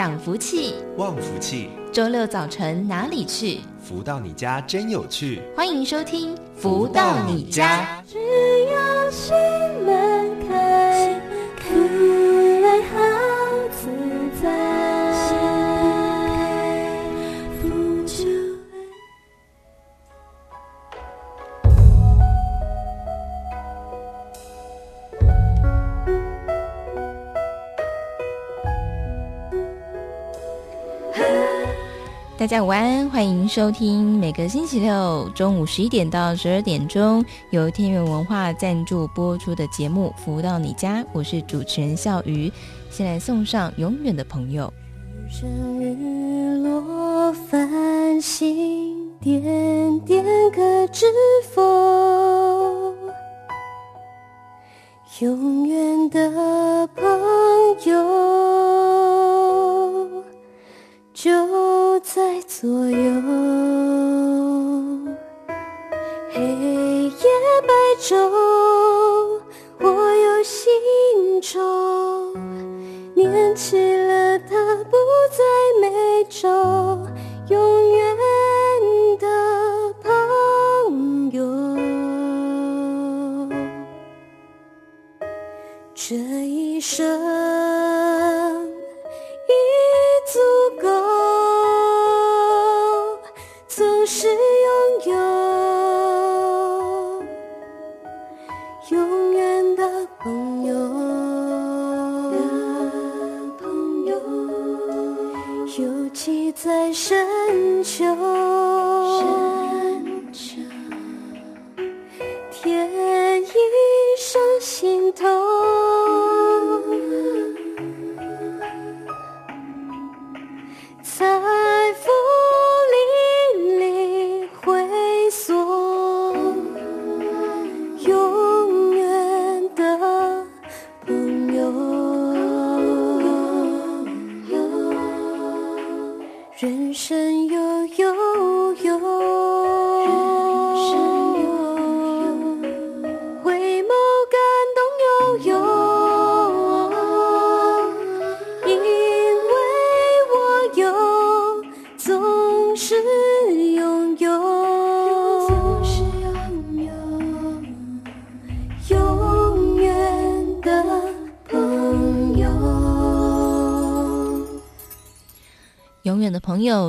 涨福气，旺福气。周六早晨哪里去？福到你家真有趣。欢迎收听《福到你家》。只要大家午安，欢迎收听每个星期六中午十一点到十二点钟由天元文化赞助播出的节目《福到你家》，我是主持人笑瑜。先来送上永远的朋友。日落繁星点点可知否？永远的朋友。就左右，黑夜白昼，我有心愁，念起了他不再美丑，永远的朋友，这一生。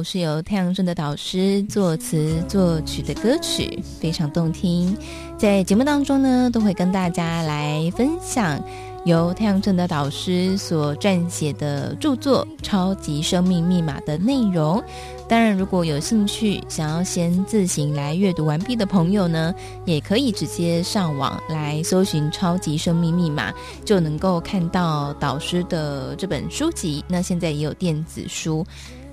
是由太阳镇的导师作词作曲的歌曲，非常动听。在节目当中呢，都会跟大家来分享由太阳镇的导师所撰写的著作《超级生命密码》的内容。当然，如果有兴趣想要先自行来阅读完毕的朋友呢，也可以直接上网来搜寻《超级生命密码》，就能够看到导师的这本书籍。那现在也有电子书。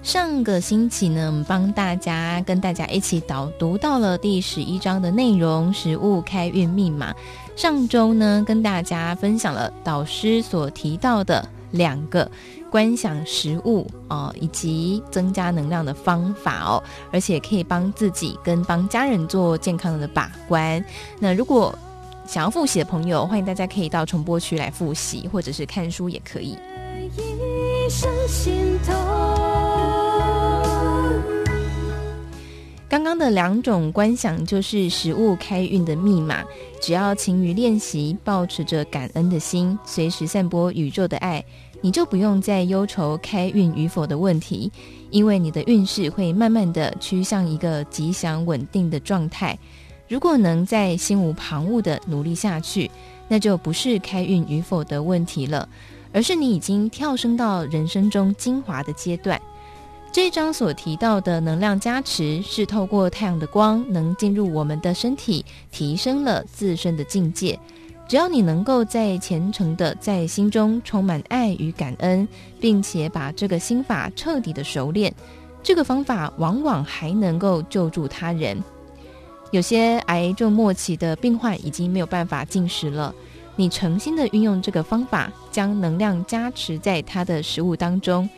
上个星期呢，我们帮大家跟大家一起导读到了第十一章的内容——食物开运密码。上周呢，跟大家分享了导师所提到的两个观想食物哦，以及增加能量的方法哦，而且可以帮自己跟帮家人做健康的把关。那如果想要复习的朋友，欢迎大家可以到重播区来复习，或者是看书也可以。刚刚的两种观想就是食物开运的密码，只要勤于练习，保持着感恩的心，随时散播宇宙的爱，你就不用再忧愁开运与否的问题，因为你的运势会慢慢的趋向一个吉祥稳定的状态。如果能在心无旁骛的努力下去，那就不是开运与否的问题了，而是你已经跳升到人生中精华的阶段。这一章所提到的能量加持，是透过太阳的光能进入我们的身体，提升了自身的境界。只要你能够在虔诚的在心中充满爱与感恩，并且把这个心法彻底的熟练，这个方法往往还能够救助他人。有些癌症末期的病患已经没有办法进食了，你诚心的运用这个方法，将能量加持在他的食物当中。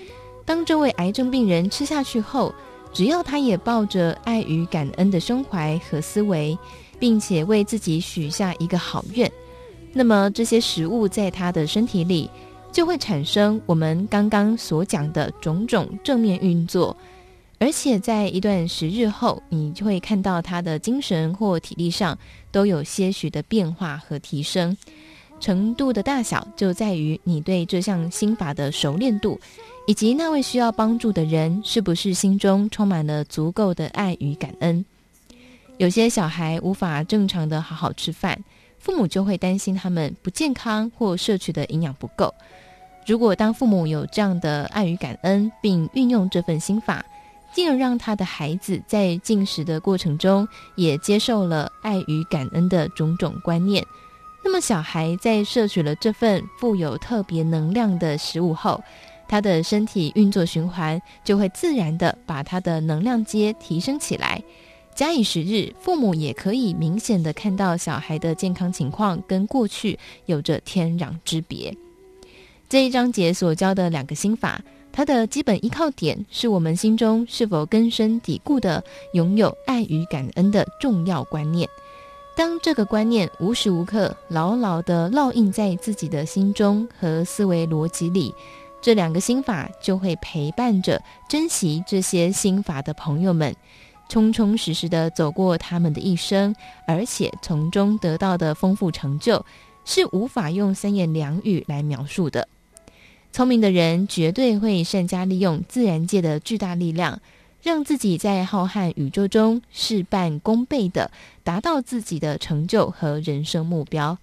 当这位癌症病人吃下去后，只要他也抱着爱与感恩的胸怀和思维，并且为自己许下一个好愿，那么这些食物在他的身体里就会产生我们刚刚所讲的种种正面运作，而且在一段时日后，你就会看到他的精神或体力上都有些许的变化和提升。程度的大小就在于你对这项心法的熟练度，以及那位需要帮助的人是不是心中充满了足够的爱与感恩。有些小孩无法正常的好好吃饭，父母就会担心他们不健康或摄取的营养不够。如果当父母有这样的爱与感恩，并运用这份心法，进而让他的孩子在进食的过程中也接受了爱与感恩的种种观念。那么，小孩在摄取了这份富有特别能量的食物后，他的身体运作循环就会自然地把他的能量阶提升起来。假以时日，父母也可以明显地看到小孩的健康情况跟过去有着天壤之别。这一章节所教的两个心法，它的基本依靠点是我们心中是否根深蒂固的拥有爱与感恩的重要观念。当这个观念无时无刻牢牢地烙印在自己的心中和思维逻辑里，这两个心法就会陪伴着珍惜这些心法的朋友们，充充实实地走过他们的一生，而且从中得到的丰富成就，是无法用三言两语来描述的。聪明的人绝对会善加利用自然界的巨大力量。让自己在浩瀚宇宙中事半功倍地达到自己的成就和人生目标。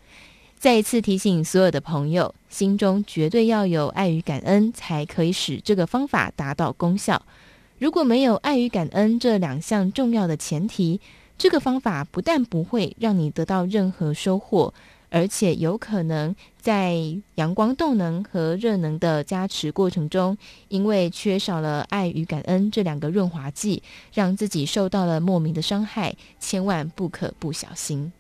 再一次提醒所有的朋友，心中绝对要有爱与感恩，才可以使这个方法达到功效。如果没有爱与感恩这两项重要的前提，这个方法不但不会让你得到任何收获。而且有可能在阳光动能和热能的加持过程中，因为缺少了爱与感恩这两个润滑剂，让自己受到了莫名的伤害，千万不可不小心。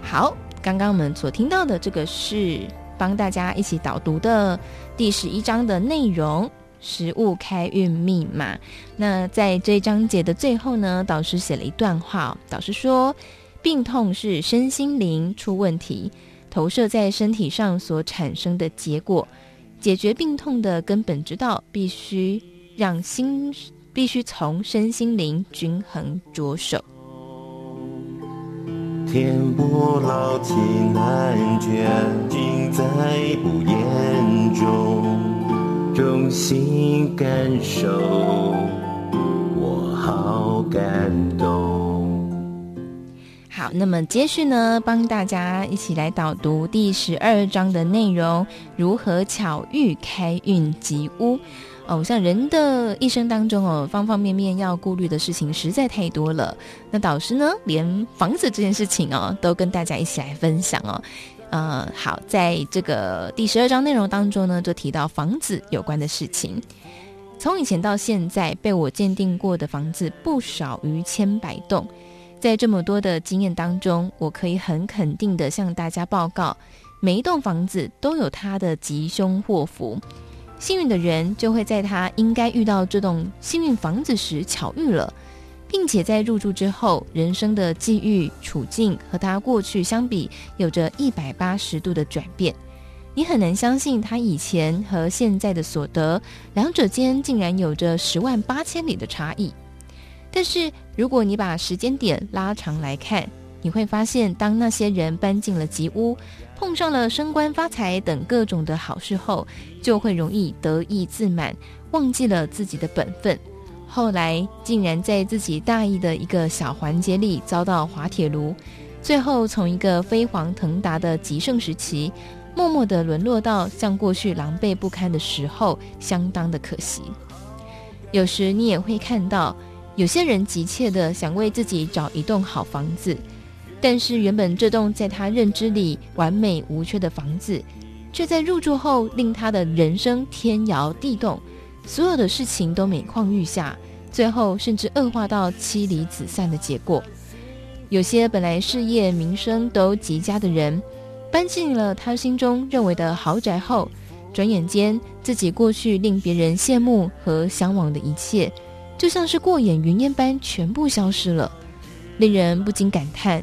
好，刚刚我们所听到的这个是帮大家一起导读的第十一章的内容。食物开运密码。那在这一章节的最后呢，导师写了一段话。导师说，病痛是身心灵出问题，投射在身体上所产生的结果。解决病痛的根本之道，必须让心，必须从身心灵均衡着手。天不老天难卷，尽在不言。心感受，我好感动。好，那么接续呢，帮大家一起来导读第十二章的内容：如何巧遇开运吉屋。哦，像人的一生当中哦，方方面面要顾虑的事情实在太多了。那导师呢，连房子这件事情哦，都跟大家一起来分享哦。呃，好，在这个第十二章内容当中呢，就提到房子有关的事情。从以前到现在，被我鉴定过的房子不少于千百栋。在这么多的经验当中，我可以很肯定的向大家报告，每一栋房子都有它的吉凶祸福。幸运的人就会在他应该遇到这栋幸运房子时巧遇了。并且在入住之后，人生的际遇处境和他过去相比，有着一百八十度的转变。你很难相信他以前和现在的所得，两者间竟然有着十万八千里的差异。但是，如果你把时间点拉长来看，你会发现，当那些人搬进了吉屋，碰上了升官发财等各种的好事后，就会容易得意自满，忘记了自己的本分。后来竟然在自己大意的一个小环节里遭到滑铁卢，最后从一个飞黄腾达的极盛时期，默默地沦落到像过去狼狈不堪的时候，相当的可惜。有时你也会看到，有些人急切地想为自己找一栋好房子，但是原本这栋在他认知里完美无缺的房子，却在入住后令他的人生天摇地动。所有的事情都每况愈下，最后甚至恶化到妻离子散的结果。有些本来事业名声都极佳的人，搬进了他心中认为的豪宅后，转眼间自己过去令别人羡慕和向往的一切，就像是过眼云烟般全部消失了。令人不禁感叹：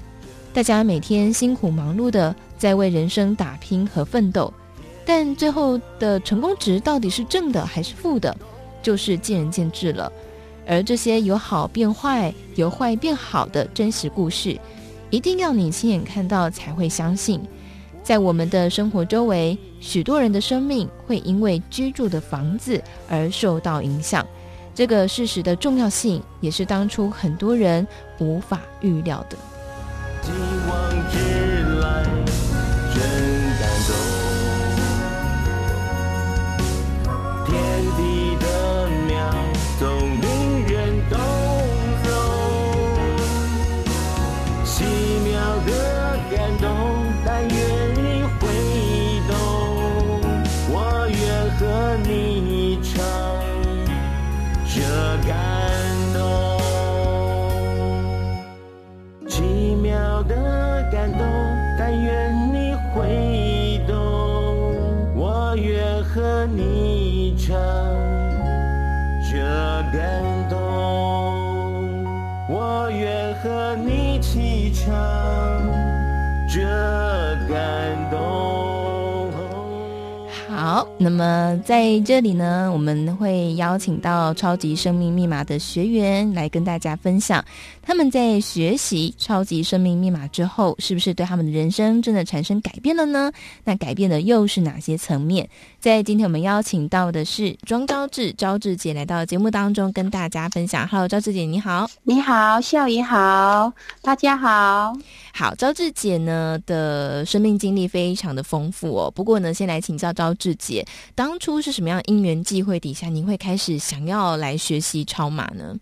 大家每天辛苦忙碌的在为人生打拼和奋斗，但最后的成功值到底是正的还是负的，就是见仁见智了。而这些由好变坏、由坏变好的真实故事，一定要你亲眼看到才会相信。在我们的生活周围，许多人的生命会因为居住的房子而受到影响。这个事实的重要性，也是当初很多人无法预料的。到的感动，但愿你会懂。我愿和你唱这感动，我愿和你起唱这感动。好，那么在这里呢，我们会邀请到超级生命密码的学员来跟大家分享。他们在学习超级生命密码之后，是不是对他们的人生真的产生改变了呢？那改变的又是哪些层面？在今天我们邀请到的是庄昭志，昭志姐来到节目当中跟大家分享。Hello，昭志姐，你好。你好，笑仪好，大家好。好，昭志姐呢的生命经历非常的丰富哦。不过呢，先来请教昭志姐，当初是什么样因缘际会底下，您会开始想要来学习超马呢？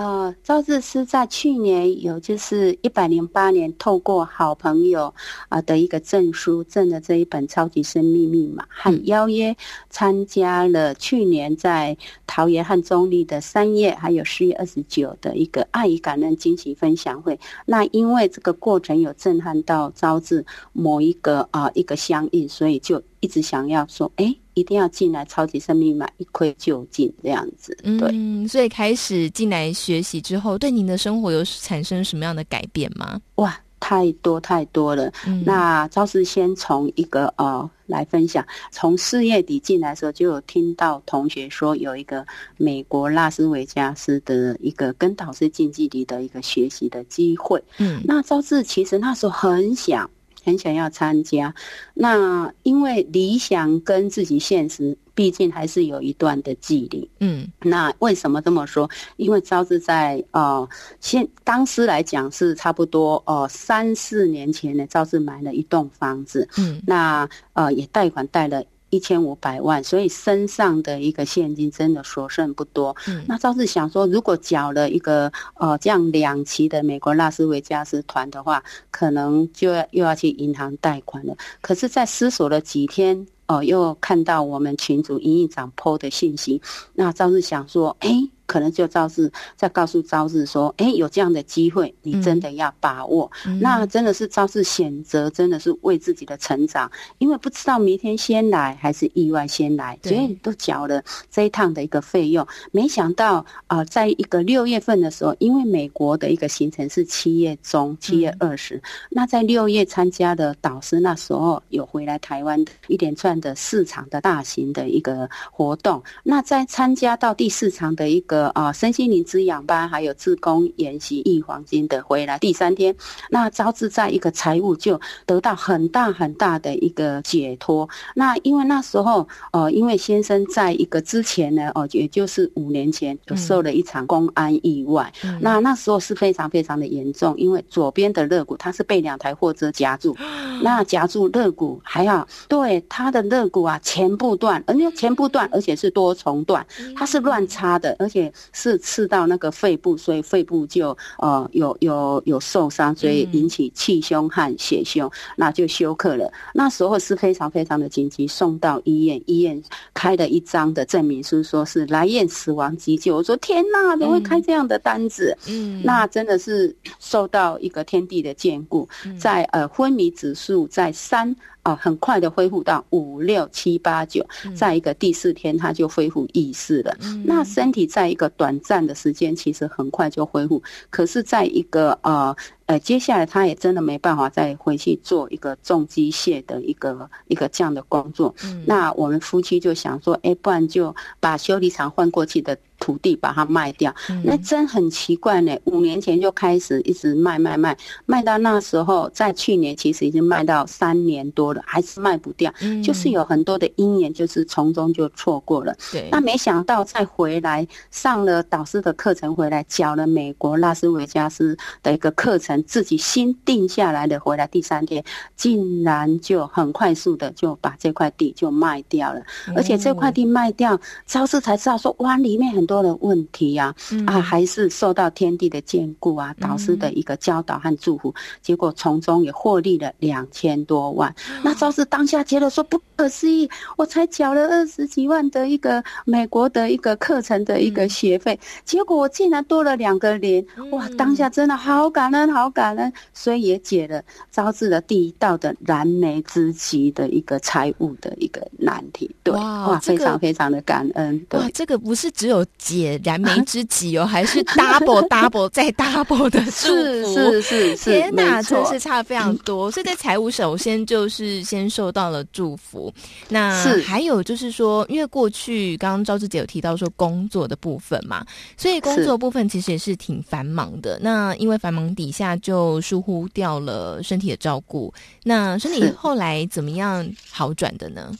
呃，昭致师在去年有就是一百零八年透过好朋友啊的一个证书证的这一本超级生命密码，和邀约参加了去年在桃园和中立的三月还有四月二十九的一个爱与感恩惊喜分享会。那因为这个过程有震撼到招致某一个啊、呃、一个相应，所以就一直想要说，哎。一定要进来超级生命密码，一窥究竟这样子。对，嗯，所以开始进来学习之后，对您的生活有产生什么样的改变吗？哇，太多太多了。嗯、那昭致先从一个呃来分享，从四月底进来的时候，就有听到同学说有一个美国拉斯维加斯的一个跟导师近距离的一个学习的机会。嗯，那昭致其实那时候很想。很想要参加，那因为理想跟自己现实，毕竟还是有一段的距离。嗯，那为什么这么说？因为昭致在呃，现当时来讲是差不多呃三四年前呢，昭致买了一栋房子。嗯，那呃也贷款贷了。一千五百万，所以身上的一个现金真的所剩不多。嗯，那赵志想说，如果缴了一个呃这样两期的美国拉斯维加斯团的话，可能就要又要去银行贷款了。可是，在思索了几天，哦、呃，又看到我们群主营运长 PO 的信息，那赵志想说，哎、欸。可能就招致在告诉招致说：“哎、欸，有这样的机会，你真的要把握。嗯”那真的是招致选择，真的是为自己的成长，因为不知道明天先来还是意外先来，所以都缴了这一趟的一个费用。没想到啊、呃，在一个六月份的时候，因为美国的一个行程是七月中，七月二十、嗯，那在六月参加的导师那时候有回来台湾的一连串的市场的大型的一个活动。那在参加到第四场的一个。啊，身心灵滋养班还有自工研习一黄金的回来第三天，那招致在一个财务就得到很大很大的一个解脱。那因为那时候，呃，因为先生在一个之前呢，哦，也就是五年前就受了一场公安意外，嗯、那那时候是非常非常的严重，因为左边的肋骨它是被两台货车夹住，那夹住肋骨还好对他的肋骨啊前部断，而且前部断而且是多重断，它是乱插的，而且。是刺到那个肺部，所以肺部就呃有有有受伤，所以引起气胸和血胸，那就休克了。那时候是非常非常的紧急，送到医院，医院开了一张的证明书，说是来院死亡急救。我说天哪，怎么会开这样的单子？嗯，那真的是受到一个天地的眷顾，在呃昏迷指数在三啊、呃，很快的恢复到五六七八九，在一个第四天他就恢复意识了。嗯、那身体在一个短暂的时间，其实很快就恢复。可是，在一个呃呃，接下来他也真的没办法再回去做一个重机械的一个一个这样的工作。嗯、那我们夫妻就想说，哎，不然就把修理厂换过去的。土地把它卖掉，那真很奇怪呢。五年前就开始一直卖卖卖，卖到那时候，在去年其实已经卖到三年多了，还是卖不掉。嗯就是有很多的因缘，就是从中就错过了。对，那没想到再回来上了导师的课程，回来缴了美国拉斯维加斯的一个课程，自己新定下来的，回来第三天，竟然就很快速的就把这块地就卖掉了。而且这块地卖掉，超市才知道说，哇，里面很。多的问题呀、啊，啊，还是受到天地的眷顾啊，导师的一个教导和祝福，结果从中也获利了两千多万。那超市当下觉得说不可思议，我才缴了二十几万的一个美国的一个课程的一个学费，结果我竟然多了两个零，哇！当下真的好感恩，好感恩，所以也解了招致了第一道的燃眉之急的一个财务的一个难题。对，哇，非常非常的感恩。对，这个不是只有。解燃眉之急哦，还是 double double 再 double 的祝福，是 是是，是天哪，真是差非常多。所以在财务首先就是先受到了祝福，那还有就是说，因为过去刚刚赵志杰有提到说工作的部分嘛，所以工作部分其实也是挺繁忙的。那因为繁忙底下就疏忽掉了身体的照顾，那身体后来怎么样好转的呢？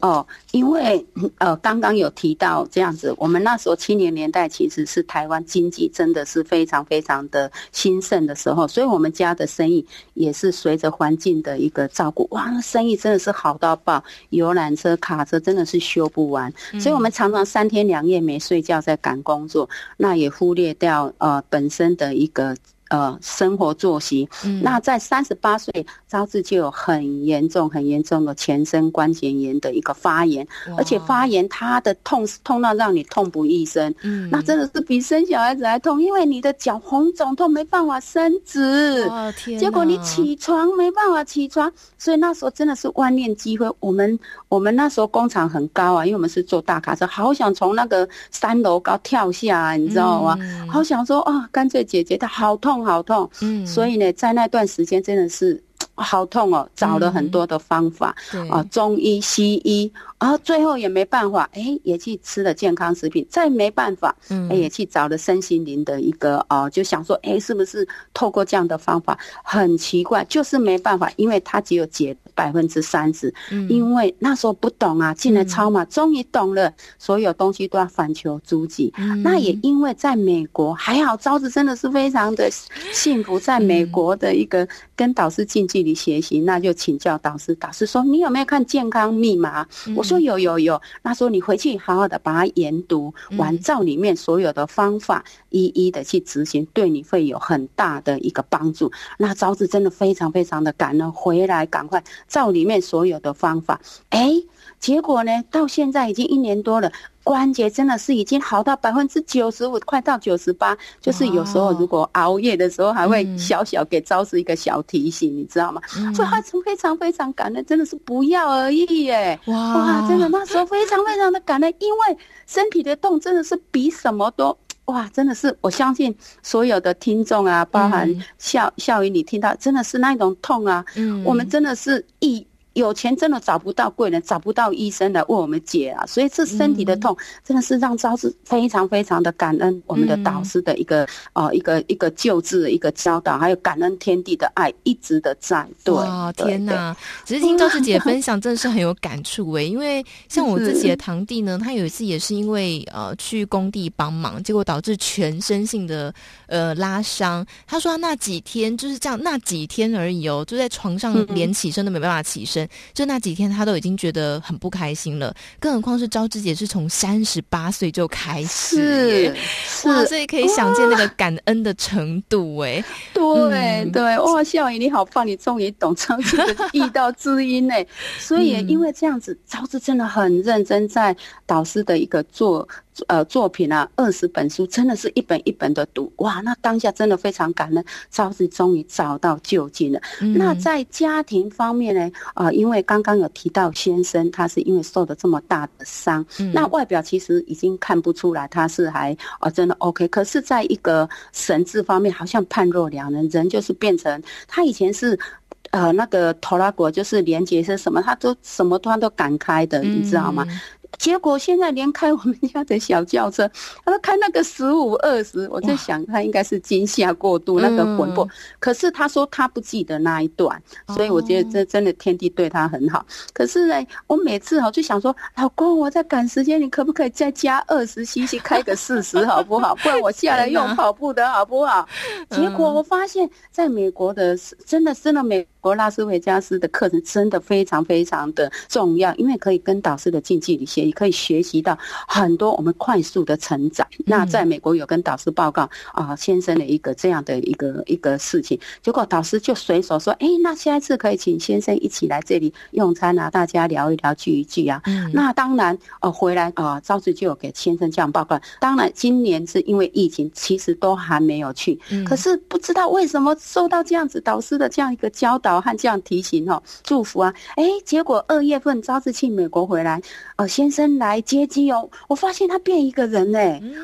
哦，因为呃，刚刚有提到这样子，我们那时候七零年代其实是台湾经济真的是非常非常的兴盛的时候，所以我们家的生意也是随着环境的一个照顾，哇，那生意真的是好到爆，游览车、卡车真的是修不完，所以我们常常三天两夜没睡觉在赶工作，那也忽略掉呃本身的一个。呃，生活作息，嗯、那在三十八岁，招致就有很严重、很严重的全身关节炎的一个发炎，而且发炎它的痛是痛到让你痛不欲生，嗯，那真的是比生小孩子还痛，因为你的脚红肿痛，没办法伸直，哇天，结果你起床没办法起床，所以那时候真的是万念俱灰。我们我们那时候工厂很高啊，因为我们是坐大卡车，好想从那个三楼高跳下，你知道吗？嗯、好想说啊，干脆解决它，好痛。好痛，嗯，所以呢，在那段时间真的是好痛哦，找了很多的方法，嗯、啊，中医、西医，然后最后也没办法，哎，也去吃了健康食品，再没办法，嗯，也去找了身心灵的一个哦、啊，就想说，哎，是不是透过这样的方法？很奇怪，就是没办法，因为他只有解。百分之三十，因为那时候不懂啊，进来超嘛，终于懂了，所有东西都要反求诸己。那也因为在美国还好，招子真的是非常的幸福，在美国的一个跟导师近距离学习，那就请教导师。导师说：“你有没有看健康密码？”我说：“有有有。”那说：“你回去好好的把它研读完，照里面所有的方法一一的去执行，对你会有很大的一个帮助。”那招子真的非常非常的感恩，回来赶快。照里面所有的方法，哎，结果呢，到现在已经一年多了，关节真的是已经好到百分之九十五，快到九十八。就是有时候如果熬夜的时候，还会小小给昭志一个小提醒，嗯、你知道吗？所以他非常非常感恩，真的是不药而愈耶！哇，哇，真的那时候非常非常的感恩，因为身体的痛真的是比什么都哇，真的是我相信所有的听众啊，包含笑笑语，你听到真的是那种痛啊，嗯，我们真的是一。有钱真的找不到贵人，找不到医生来为我们解啊！所以这身体的痛真的是让招志非常非常的感恩我们的导师的一个哦、嗯呃、一个一个救治的一个教导，还有感恩天地的爱一直的在。对，哇天哪！只是听赵志姐分享真的是很有感触诶，因为像我自己的堂弟呢，他有一次也是因为呃去工地帮忙，结果导致全身性的呃拉伤。他说他那几天就是这样，那几天而已哦，就在床上连起身都没办法起身。就那几天，他都已经觉得很不开心了，更何况是昭之姐是从三十八岁就开始，是，哇，所以可以想见那个感恩的程度，哎，对、嗯、对，哇，笑宇你好棒，你终于懂昭之的义道知音哎，所以因为这样子，昭之真的很认真在导师的一个做呃作品啊，二十本书，真的是一本一本的读，哇，那当下真的非常感恩，昭志终于找到究竟了。嗯、那在家庭方面呢，啊、呃，因为刚刚有提到先生，他是因为受了这么大的伤，嗯、那外表其实已经看不出来他是还啊、呃、真的 OK，可是在一个神智方面，好像判若两人，人就是变成他以前是。呃，那个拖拉果就是连接是什么，他都什么端都敢开的，你知道吗？嗯结果现在连开我们家的小轿车，他说开那个十五二十，我在想他应该是惊吓过度，那个魂魄。可是他说他不记得那一段，所以我觉得这真的天地对他很好。可是呢，我每次哦就想说，老公我在赶时间，你可不可以再加二十 cc 开个四十好不好？不然我下来用跑步的好不好？结果我发现在美国的真的真的美国拉斯维加斯的课程真的非常非常的重要，因为可以跟导师的近距离学习。可以学习到很多我们快速的成长。那在美国有跟导师报告啊，先生的一个这样的一个一个事情，结果导师就随手说：“哎，那下一次可以请先生一起来这里用餐啊，大家聊一聊，聚一聚啊。”那当然呃，回来啊，赵志就有给先生这样报告。当然，今年是因为疫情，其实都还没有去。可是不知道为什么受到这样子导师的这样一个教导和这样提醒哦，祝福啊！哎，结果二月份招志去美国回来，呃，先生。来接机哦！我发现他变一个人呢，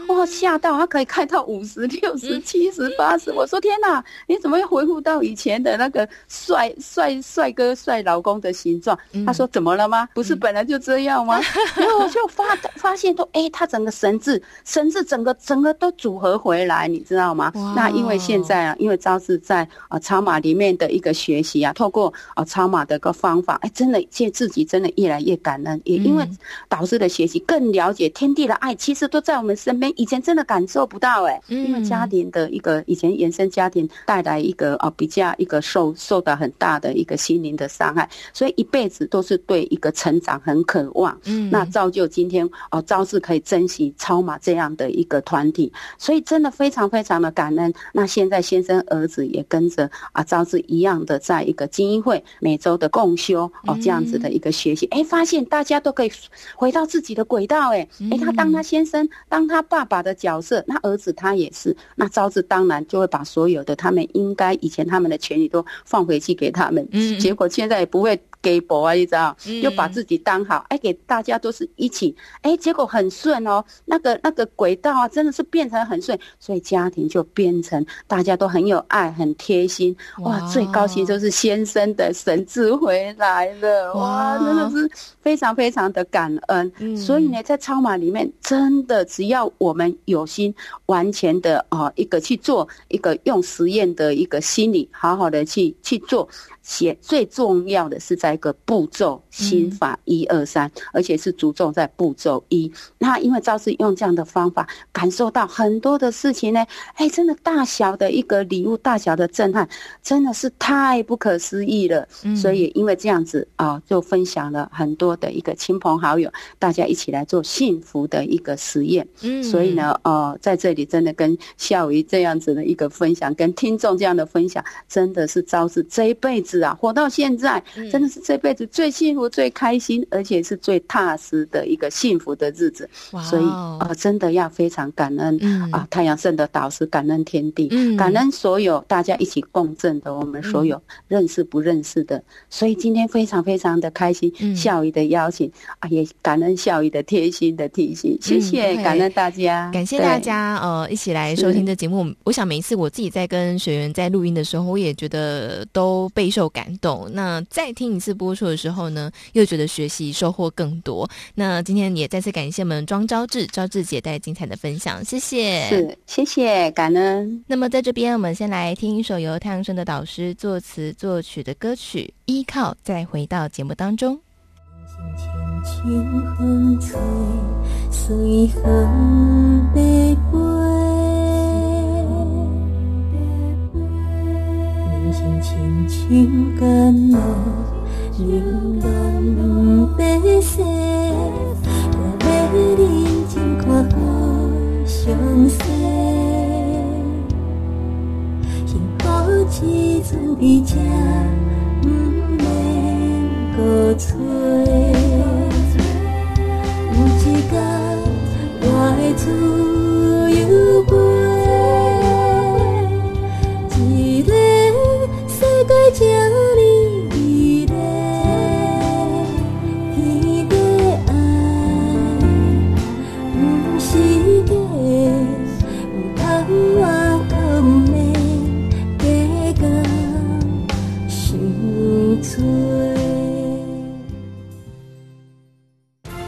哇，吓到他可以开到五十、六十、七十、八十。我说天哪，你怎么又恢复到以前的那个帅帅帅哥、帅老公的形状？他说怎么了吗？不是本来就这样吗？然后我就发发现都哎，他整个神智神智整个整个都组合回来，你知道吗？那因为现在啊，因为昭志在啊超马里面的一个学习啊，透过啊超马的一个方法，哎，真的见自己真的越来越感恩，也因为导师。的学习更了解天地的爱，其实都在我们身边。以前真的感受不到哎，因为家庭的一个以前原生家庭带来一个哦比较一个受受到很大的一个心灵的伤害，所以一辈子都是对一个成长很渴望。嗯，那造就今天哦，昭志可以珍惜超马这样的一个团体，所以真的非常非常的感恩。那现在先生儿子也跟着啊昭志一样的，在一个精英会每周的共修哦这样子的一个学习，哎，发现大家都可以回到。自己的轨道，哎，哎，他当他先生，当他爸爸的角色，那儿子他也是，那招致当然就会把所有的他们应该以前他们的权利都放回去给他们，嗯，结果现在也不会。给博啊，你知道，又把自己当好，哎，给大家都是一起，哎，结果很顺哦，那个那个轨道啊，真的是变成很顺，所以家庭就变成大家都很有爱，很贴心，哇，最高兴就是先生的神智回来了，哇，真的是非常非常的感恩。所以呢，在超码里面，真的只要我们有心，完全的啊，一个去做，一个用实验的一个心理，好好的去去做。写最重要的是在一个步骤心法一二三，而且是着重在步骤一。那因为赵氏用这样的方法，感受到很多的事情呢，哎，真的大小的一个礼物，大小的震撼，真的是太不可思议了。所以因为这样子啊，就分享了很多的一个亲朋好友，大家一起来做幸福的一个实验。嗯，所以呢，呃，在这里真的跟孝仪这样子的一个分享，跟听众这样的分享，真的是昭志这一辈子。啊，活到现在，真的是这辈子最幸福、最开心，而且是最踏实的一个幸福的日子。所以啊，真的要非常感恩啊，太阳圣的导师，感恩天地，感恩所有大家一起共振的我们所有认识不认识的。所以今天非常非常的开心，孝仪的邀请啊，也感恩孝仪的贴心的提醒，谢谢，感恩大家，感谢大家呃一起来收听这节目。我想每一次我自己在跟学员在录音的时候，我也觉得都备受。感动。那再听一次播出的时候呢，又觉得学习收获更多。那今天也再次感谢我们庄昭志、昭志姐带来精彩的分享，谢谢。是，谢谢，感恩。那么在这边，我们先来听一首由太阳神的导师作词作曲的歌曲《依靠》，再回到节目当中。轻轻风吹，随风飞飞。轻轻甘露，玲珑白色，我要认真看好相思，幸福只存在这，不免搁找。有一天，我。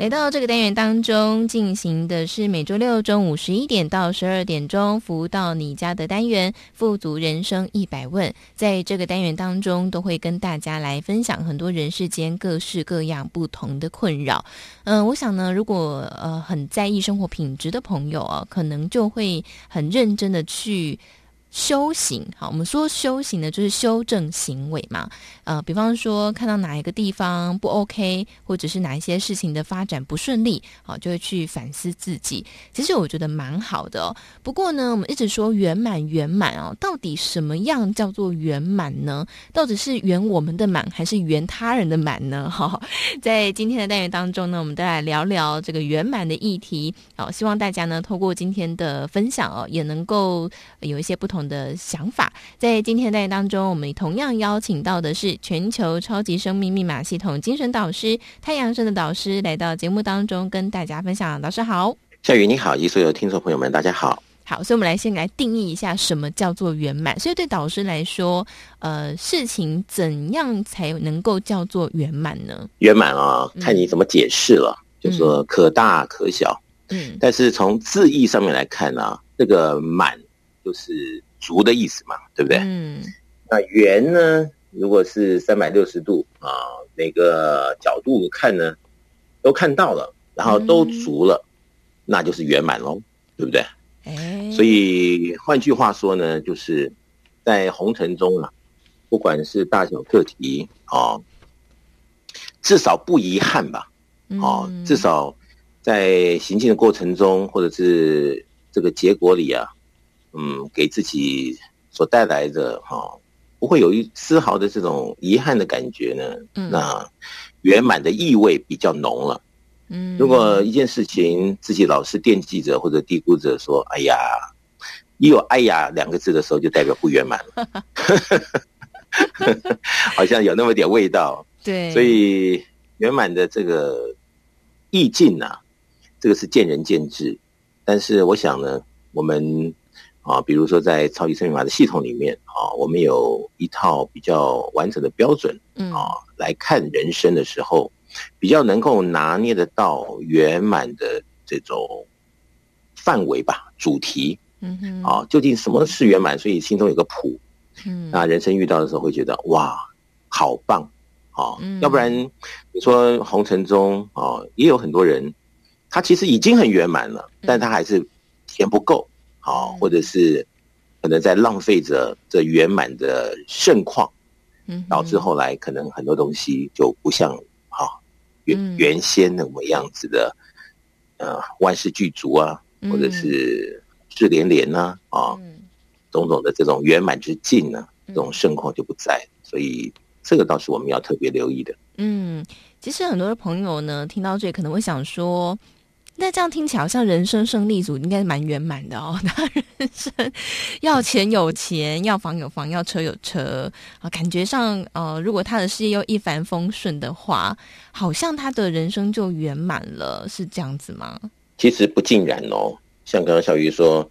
来到这个单元当中，进行的是每周六中午十一点到十二点钟服务到你家的单元“富足人生一百问”。在这个单元当中，都会跟大家来分享很多人世间各式各样不同的困扰。嗯、我想呢，如果呃很在意生活品质的朋友啊，可能就会很认真的去。修行，好，我们说修行呢，就是修正行为嘛。呃，比方说看到哪一个地方不 OK，或者是哪一些事情的发展不顺利，好，就会去反思自己。其实我觉得蛮好的哦。不过呢，我们一直说圆满圆满哦，到底什么样叫做圆满呢？到底是圆我们的满，还是圆他人的满呢？好，在今天的单元当中呢，我们再来聊聊这个圆满的议题。好，希望大家呢，透过今天的分享哦，也能够有一些不同。的想法，在今天的当中，我们同样邀请到的是全球超级生命密码系统精神导师太阳神的导师来到节目当中，跟大家分享。导师好，夏雨你好，以及所有听众朋友们，大家好。好，所以我们来先来定义一下什么叫做圆满。所以对导师来说，呃，事情怎样才能够叫做圆满呢？圆满啊，看你怎么解释了，嗯、就说可大可小。嗯，但是从字义上面来看呢、啊，这个满就是。足的意思嘛，对不对？嗯，那圆呢？如果是三百六十度啊，每个角度看呢，都看到了，然后都足了，嗯、那就是圆满喽，对不对？哎，所以换句话说呢，就是在红尘中啊，不管是大小课题啊，至少不遗憾吧？啊，嗯、至少在行进的过程中，或者是这个结果里啊。嗯，给自己所带来的哈、哦，不会有一丝毫的这种遗憾的感觉呢。嗯，那圆满的意味比较浓了。嗯，如果一件事情自己老是惦记着或者低估着说“哎呀”，一有“哎呀”两个字的时候，就代表不圆满了。好像有那么点味道。对，所以圆满的这个意境呢、啊，这个是见仁见智。但是我想呢，我们。啊，比如说在超级生命密码的系统里面啊，我们有一套比较完整的标准，嗯啊，来看人生的时候，比较能够拿捏得到圆满的这种范围吧，主题，嗯哼，啊，究竟什么是圆满？所以心中有个谱，嗯，那人生遇到的时候会觉得哇，好棒，啊，要不然你说红尘中啊，也有很多人，他其实已经很圆满了，但他还是填不够。好，或者是可能在浪费着这圆满的盛况，嗯，导致后来可能很多东西就不像啊原原先那么样子的，呃，万事俱足啊，或者是事连连呐啊，种种的这种圆满之境呢，这种盛况就不在，所以这个倒是我们要特别留意的。嗯，其实很多的朋友呢，听到这里可能会想说。那这样听起来好像人生胜利组应该蛮圆满的哦。他人生要钱有钱，要房有房，要车有车啊，感觉上呃，如果他的事业又一帆风顺的话，好像他的人生就圆满了，是这样子吗？其实不尽然哦。像刚刚小鱼说，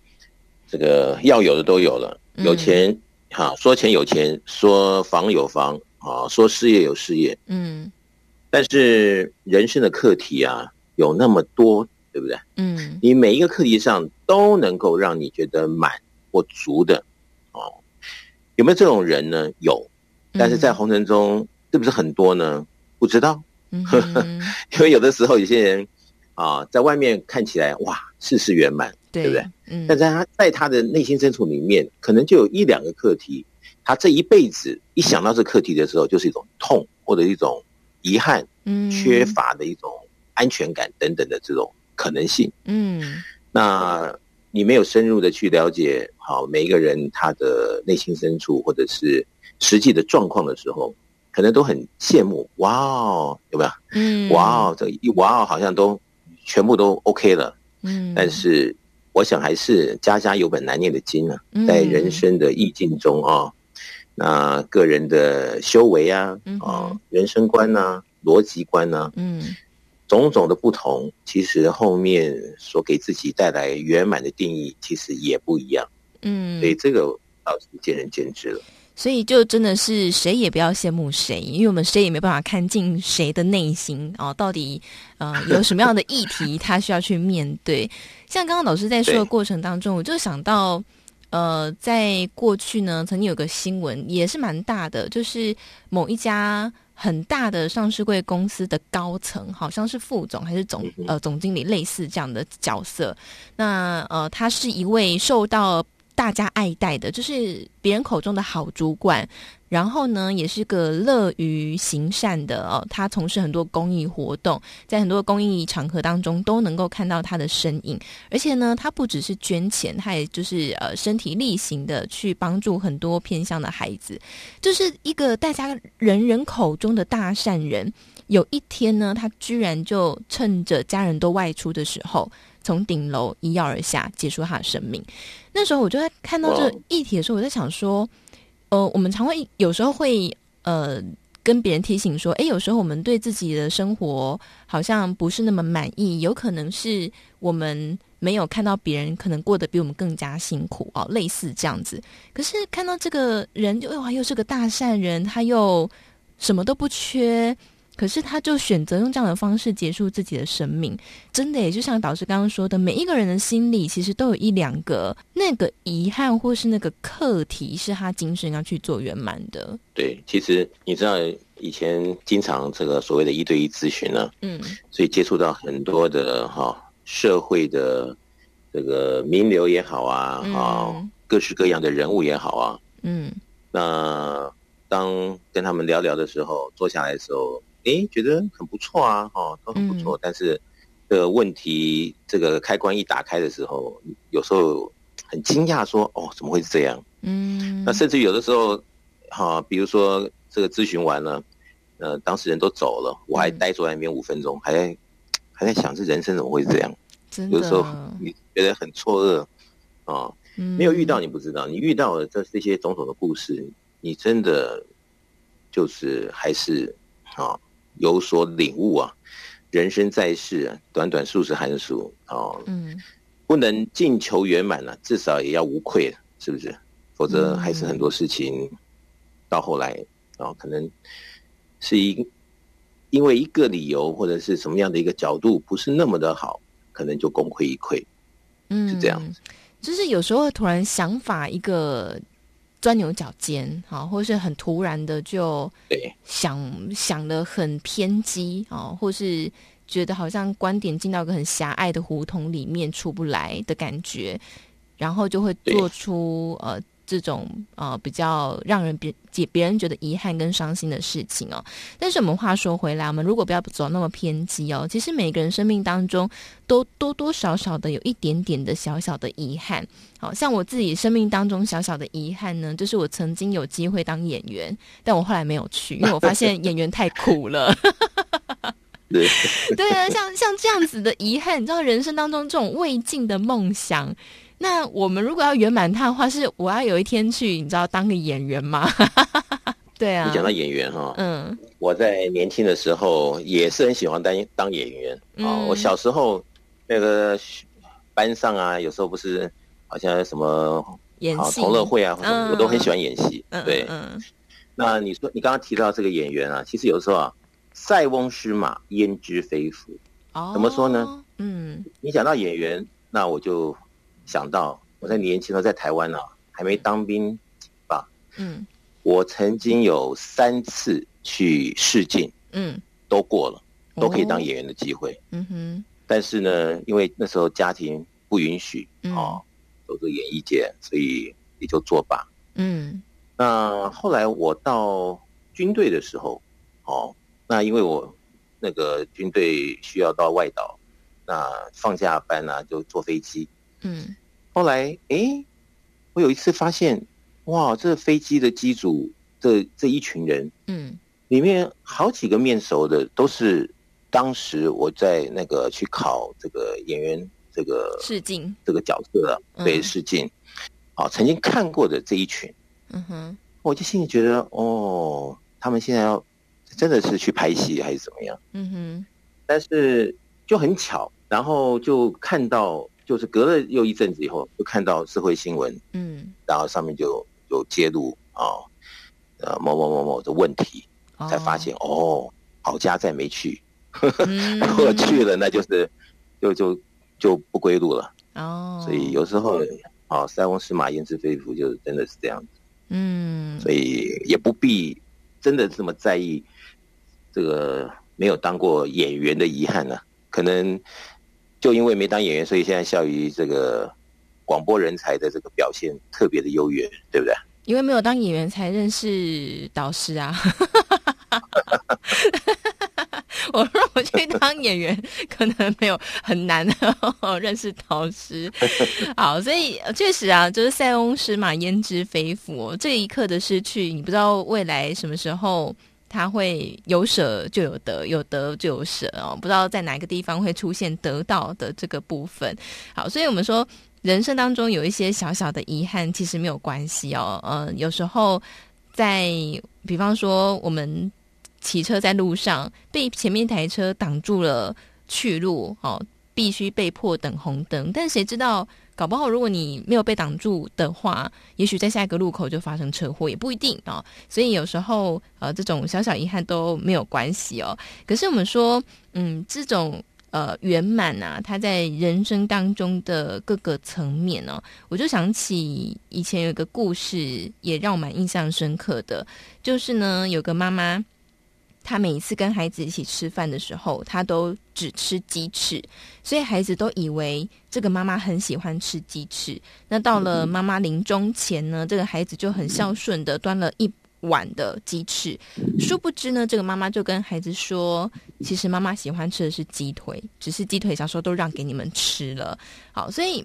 这个要有的都有了，有钱哈、嗯啊，说钱有钱，说房有房啊，说事业有事业，嗯。但是人生的课题啊，有那么多。对不对？嗯，你每一个课题上都能够让你觉得满或足的哦，有没有这种人呢？有，但是在红尘中是不是很多呢？不知道，嗯、因为有的时候有些人啊，在外面看起来哇，事事圆满，对，对不对？嗯，但在他在他的内心深处里面，可能就有一两个课题，他这一辈子一想到这课题的时候，就是一种痛或者一种遗憾、嗯，缺乏的一种安全感等等的这种可能性。嗯，那你没有深入的去了解好每一个人他的内心深处或者是实际的状况的时候，可能都很羡慕。哇哦，有没有？嗯，哇哦，这一哇哦，好像都全部都 OK 了。嗯，但是我想还是家家有本难念的经啊，在人生的意境中啊。嗯那个人的修为啊，嗯、啊，人生观啊，逻辑观啊，嗯，种种的不同，其实后面所给自己带来圆满的定义，其实也不一样，嗯，所以这个倒是见仁见智了。所以就真的是谁也不要羡慕谁，因为我们谁也没办法看进谁的内心哦，到底呃有什么样的议题他需要去面对。像刚刚老师在说的过程当中，我就想到。呃，在过去呢，曾经有个新闻也是蛮大的，就是某一家很大的上市贵公司的高层，好像是副总还是总呃总经理，类似这样的角色。那呃，他是一位受到大家爱戴的，就是别人口中的好主管。然后呢，也是个乐于行善的哦。他从事很多公益活动，在很多公益场合当中都能够看到他的身影。而且呢，他不只是捐钱，他也就是呃身体力行的去帮助很多偏乡的孩子，就是一个大家人人口中的大善人。有一天呢，他居然就趁着家人都外出的时候，从顶楼一跃而下，结束他的生命。那时候我就在看到这议题的时候，我在想说。呃，我们常会有时候会呃跟别人提醒说，诶，有时候我们对自己的生活好像不是那么满意，有可能是我们没有看到别人可能过得比我们更加辛苦哦，类似这样子。可是看到这个人，就哇，又是个大善人，他又什么都不缺。可是他就选择用这样的方式结束自己的生命，真的也就像导师刚刚说的，每一个人的心里其实都有一两个那个遗憾或是那个课题，是他今生要去做圆满的。对，其实你知道以前经常这个所谓的一对一咨询呢，嗯，所以接触到很多的哈社会的这个名流也好啊，啊、嗯，各式各样的人物也好啊，嗯，那当跟他们聊聊的时候，坐下来的时候。哎，觉得很不错啊，哦，都很不错。嗯、但是，这个问题这个开关一打开的时候，有时候很惊讶，说：“哦，怎么会是这样？”嗯，那甚至有的时候，哈、哦，比如说这个咨询完了，呃，当事人都走了，我还呆坐在那边五分钟，嗯、还在还在想，这人生怎么会这样？真的，有的时候你觉得很错愕啊、哦嗯，没有遇到你不知道，你遇到了这这些种种的故事，你真的就是还是啊。哦有所领悟啊，人生在世啊，短短数十寒暑哦，嗯，不能尽求圆满了，至少也要无愧，是不是？否则还是很多事情到后来啊、哦，可能是一因为一个理由或者是什么样的一个角度不是那么的好，可能就功亏一篑，嗯，是这样子。就是有时候突然想法一个。钻牛角尖，好，或是很突然的就想想的很偏激啊，或是觉得好像观点进到一个很狭隘的胡同里面出不来的感觉，然后就会做出呃。这种呃比较让人别解别人觉得遗憾跟伤心的事情哦，但是我们话说回来，我们如果不要走那么偏激哦，其实每个人生命当中都多多少少的有一点点的小小的遗憾。好像我自己生命当中小小的遗憾呢，就是我曾经有机会当演员，但我后来没有去，因为我发现演员太苦了。对 对啊，像像这样子的遗憾，你知道人生当中这种未尽的梦想。那我们如果要圆满它的话，是我要有一天去，你知道当个演员吗？对啊，你讲到演员哈，嗯，我在年轻的时候也是很喜欢当当演员啊、嗯哦。我小时候那个班上啊，有时候不是好像什么演戏同乐会啊，嗯，我都很喜欢演戏。对，嗯，嗯，那你说你刚刚提到这个演员啊，其实有时候啊，塞翁失马焉知非福。哦，怎么说呢？嗯，你讲到演员，那我就。想到我在年轻的时候在台湾呢、啊，还没当兵吧？嗯，我曾经有三次去试镜，嗯，都过了，都可以当演员的机会。嗯哼，但是呢，因为那时候家庭不允许，嗯、哦，走这个演艺界，所以也就作罢。嗯，那后来我到军队的时候，哦，那因为我那个军队需要到外岛，那放假班呢、啊、就坐飞机。嗯，后来哎，我有一次发现，哇，这飞机的机组这这一群人，嗯，里面好几个面熟的，都是当时我在那个去考这个演员这个试镜。这个角色的，对试镜，啊，曾经看过的这一群，嗯哼，我就心里觉得，哦，他们现在要真的是去拍戏还是怎么样？嗯哼，但是就很巧，然后就看到。就是隔了又一阵子以后，就看到社会新闻，嗯，然后上面就有揭露啊，呃，某某某某的问题，才发现哦，哦，好家再没去，呵呵嗯、如果去了，那就是就就就不归路了哦。所以有时候啊，塞翁失马焉知非福，就是真的是这样子。嗯，所以也不必真的这么在意这个没有当过演员的遗憾呢、啊，可能。就因为没当演员，所以现在效于这个广播人才的这个表现特别的优越，对不对？因为没有当演员才认识导师啊！我说我去当演员，可能没有很难的认识导师。好，所以确实啊，就是塞翁失马焉知非福，这一刻的失去，你不知道未来什么时候。他会有舍就有得，有得就有舍哦，不知道在哪一个地方会出现得到的这个部分。好，所以我们说人生当中有一些小小的遗憾，其实没有关系哦。呃，有时候在比方说我们骑车在路上被前面一台车挡住了去路，哦，必须被迫等红灯，但谁知道？搞不好，如果你没有被挡住的话，也许在下一个路口就发生车祸，也不一定哦。所以有时候，呃，这种小小遗憾都没有关系哦。可是我们说，嗯，这种呃圆满啊，它在人生当中的各个层面、哦，我就想起以前有一个故事，也让我蛮印象深刻的，就是呢，有个妈妈。他每一次跟孩子一起吃饭的时候，他都只吃鸡翅，所以孩子都以为这个妈妈很喜欢吃鸡翅。那到了妈妈临终前呢，这个孩子就很孝顺的端了一碗的鸡翅。殊不知呢，这个妈妈就跟孩子说：“其实妈妈喜欢吃的是鸡腿，只是鸡腿小时候都让给你们吃了。”好，所以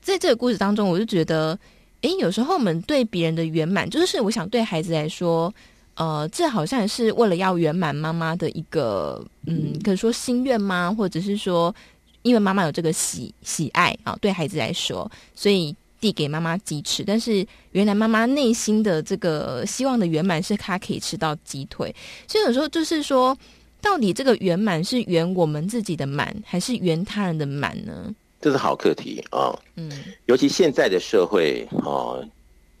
在这个故事当中，我就觉得，诶，有时候我们对别人的圆满，就是我想对孩子来说。呃，这好像也是为了要圆满妈妈的一个，嗯，可以说心愿吗？或者是说，因为妈妈有这个喜喜爱啊，对孩子来说，所以递给妈妈鸡翅。但是原来妈妈内心的这个希望的圆满是她可以吃到鸡腿。所以有时候就是说，到底这个圆满是圆我们自己的满，还是圆他人的满呢？这是好课题啊。嗯，尤其现在的社会啊，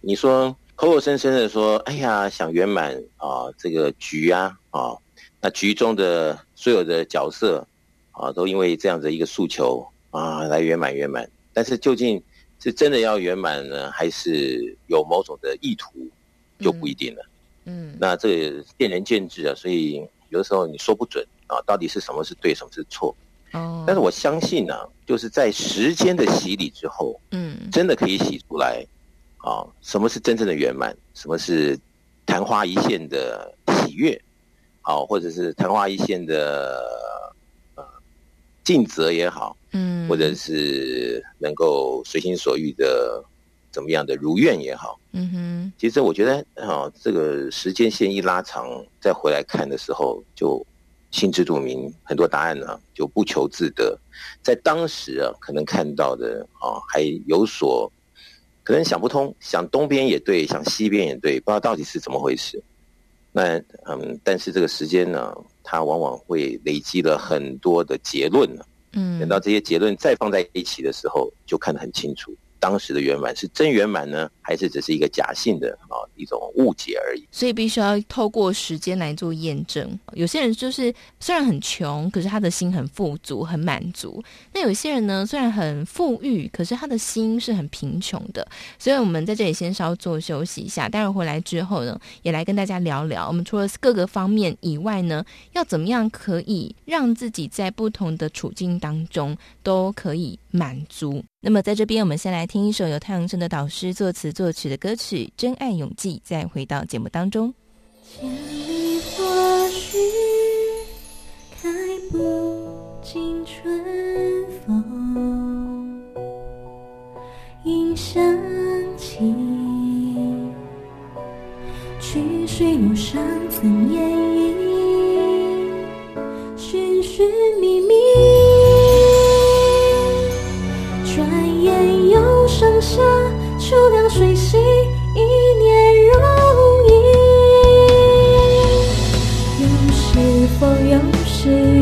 你说。口口声声的说：“哎呀，想圆满啊，这个局啊，啊，那局中的所有的角色啊，都因为这样的一个诉求啊，来圆满圆满。但是究竟是真的要圆满呢，还是有某种的意图，就不一定了。嗯，那这个见仁见智啊，所以有的时候你说不准啊，到底是什么是对，什么是错。哦，但是我相信呢，就是在时间的洗礼之后，嗯，真的可以洗出来。”啊，什么是真正的圆满？什么是昙花一现的喜悦？好，或者是昙花一现的呃尽责也好，嗯，或者是能够随心所欲的怎么样的如愿也好，嗯哼。其实我觉得，啊，这个时间线一拉长，再回来看的时候，就心知肚明，很多答案呢就不求自得。在当时啊，可能看到的啊，还有所。可能想不通，想东边也对，想西边也对，不知道到底是怎么回事。那嗯，但是这个时间呢，它往往会累积了很多的结论呢。嗯，等到这些结论再放在一起的时候，就看得很清楚。当时的圆满是真圆满呢，还是只是一个假性的啊一种误解而已？所以必须要透过时间来做验证。有些人就是虽然很穷，可是他的心很富足、很满足；那有些人呢，虽然很富裕，可是他的心是很贫穷的。所以我们在这里先稍作休息一下，待会回来之后呢，也来跟大家聊聊。我们除了各个方面以外呢，要怎么样可以让自己在不同的处境当中都可以满足？那么在这边，我们先来听一首由太阳盛德导师作词作曲的歌曲《真爱永记》，再回到节目当中。千里不尽春风，迎香气，曲水路上曾烟雨，生，秋凉水洗一年容易。又是否又是？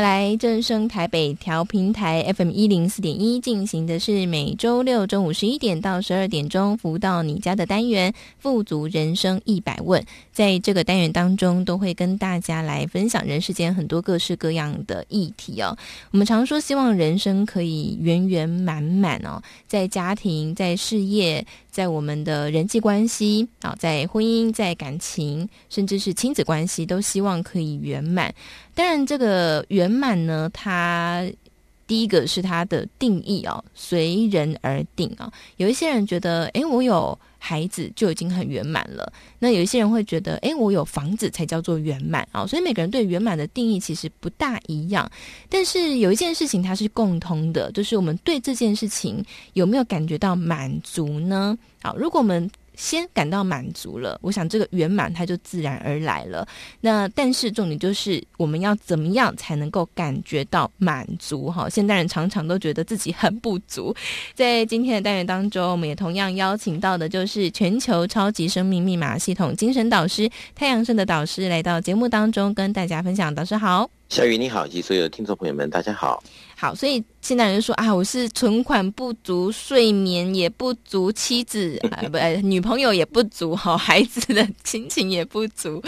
来正声台北调频台 FM 一零四点一进行的是每周六中午十一点到十二点钟服务到你家的单元“富足人生一百问”。在这个单元当中，都会跟大家来分享人世间很多各式各样的议题哦。我们常说，希望人生可以圆圆满满哦，在家庭、在事业、在我们的人际关系啊，在婚姻、在感情，甚至是亲子关系，都希望可以圆满。当然，这个圆满呢，它第一个是它的定义哦，随人而定啊。有一些人觉得，诶，我有孩子就已经很圆满了。那有一些人会觉得，诶，我有房子才叫做圆满啊。所以每个人对圆满的定义其实不大一样。但是有一件事情它是共通的，就是我们对这件事情有没有感觉到满足呢？好，如果我们先感到满足了，我想这个圆满它就自然而来了。那但是重点就是我们要怎么样才能够感觉到满足？哈，现代人常常都觉得自己很不足。在今天的单元当中，我们也同样邀请到的就是全球超级生命密码系统精神导师太阳圣的导师来到节目当中跟大家分享。导师好。小雨你好，以及所有的听众朋友们，大家好。好，所以现在人说啊，我是存款不足，睡眠也不足，妻子啊不、呃，女朋友也不足，好，孩子的亲情也不足。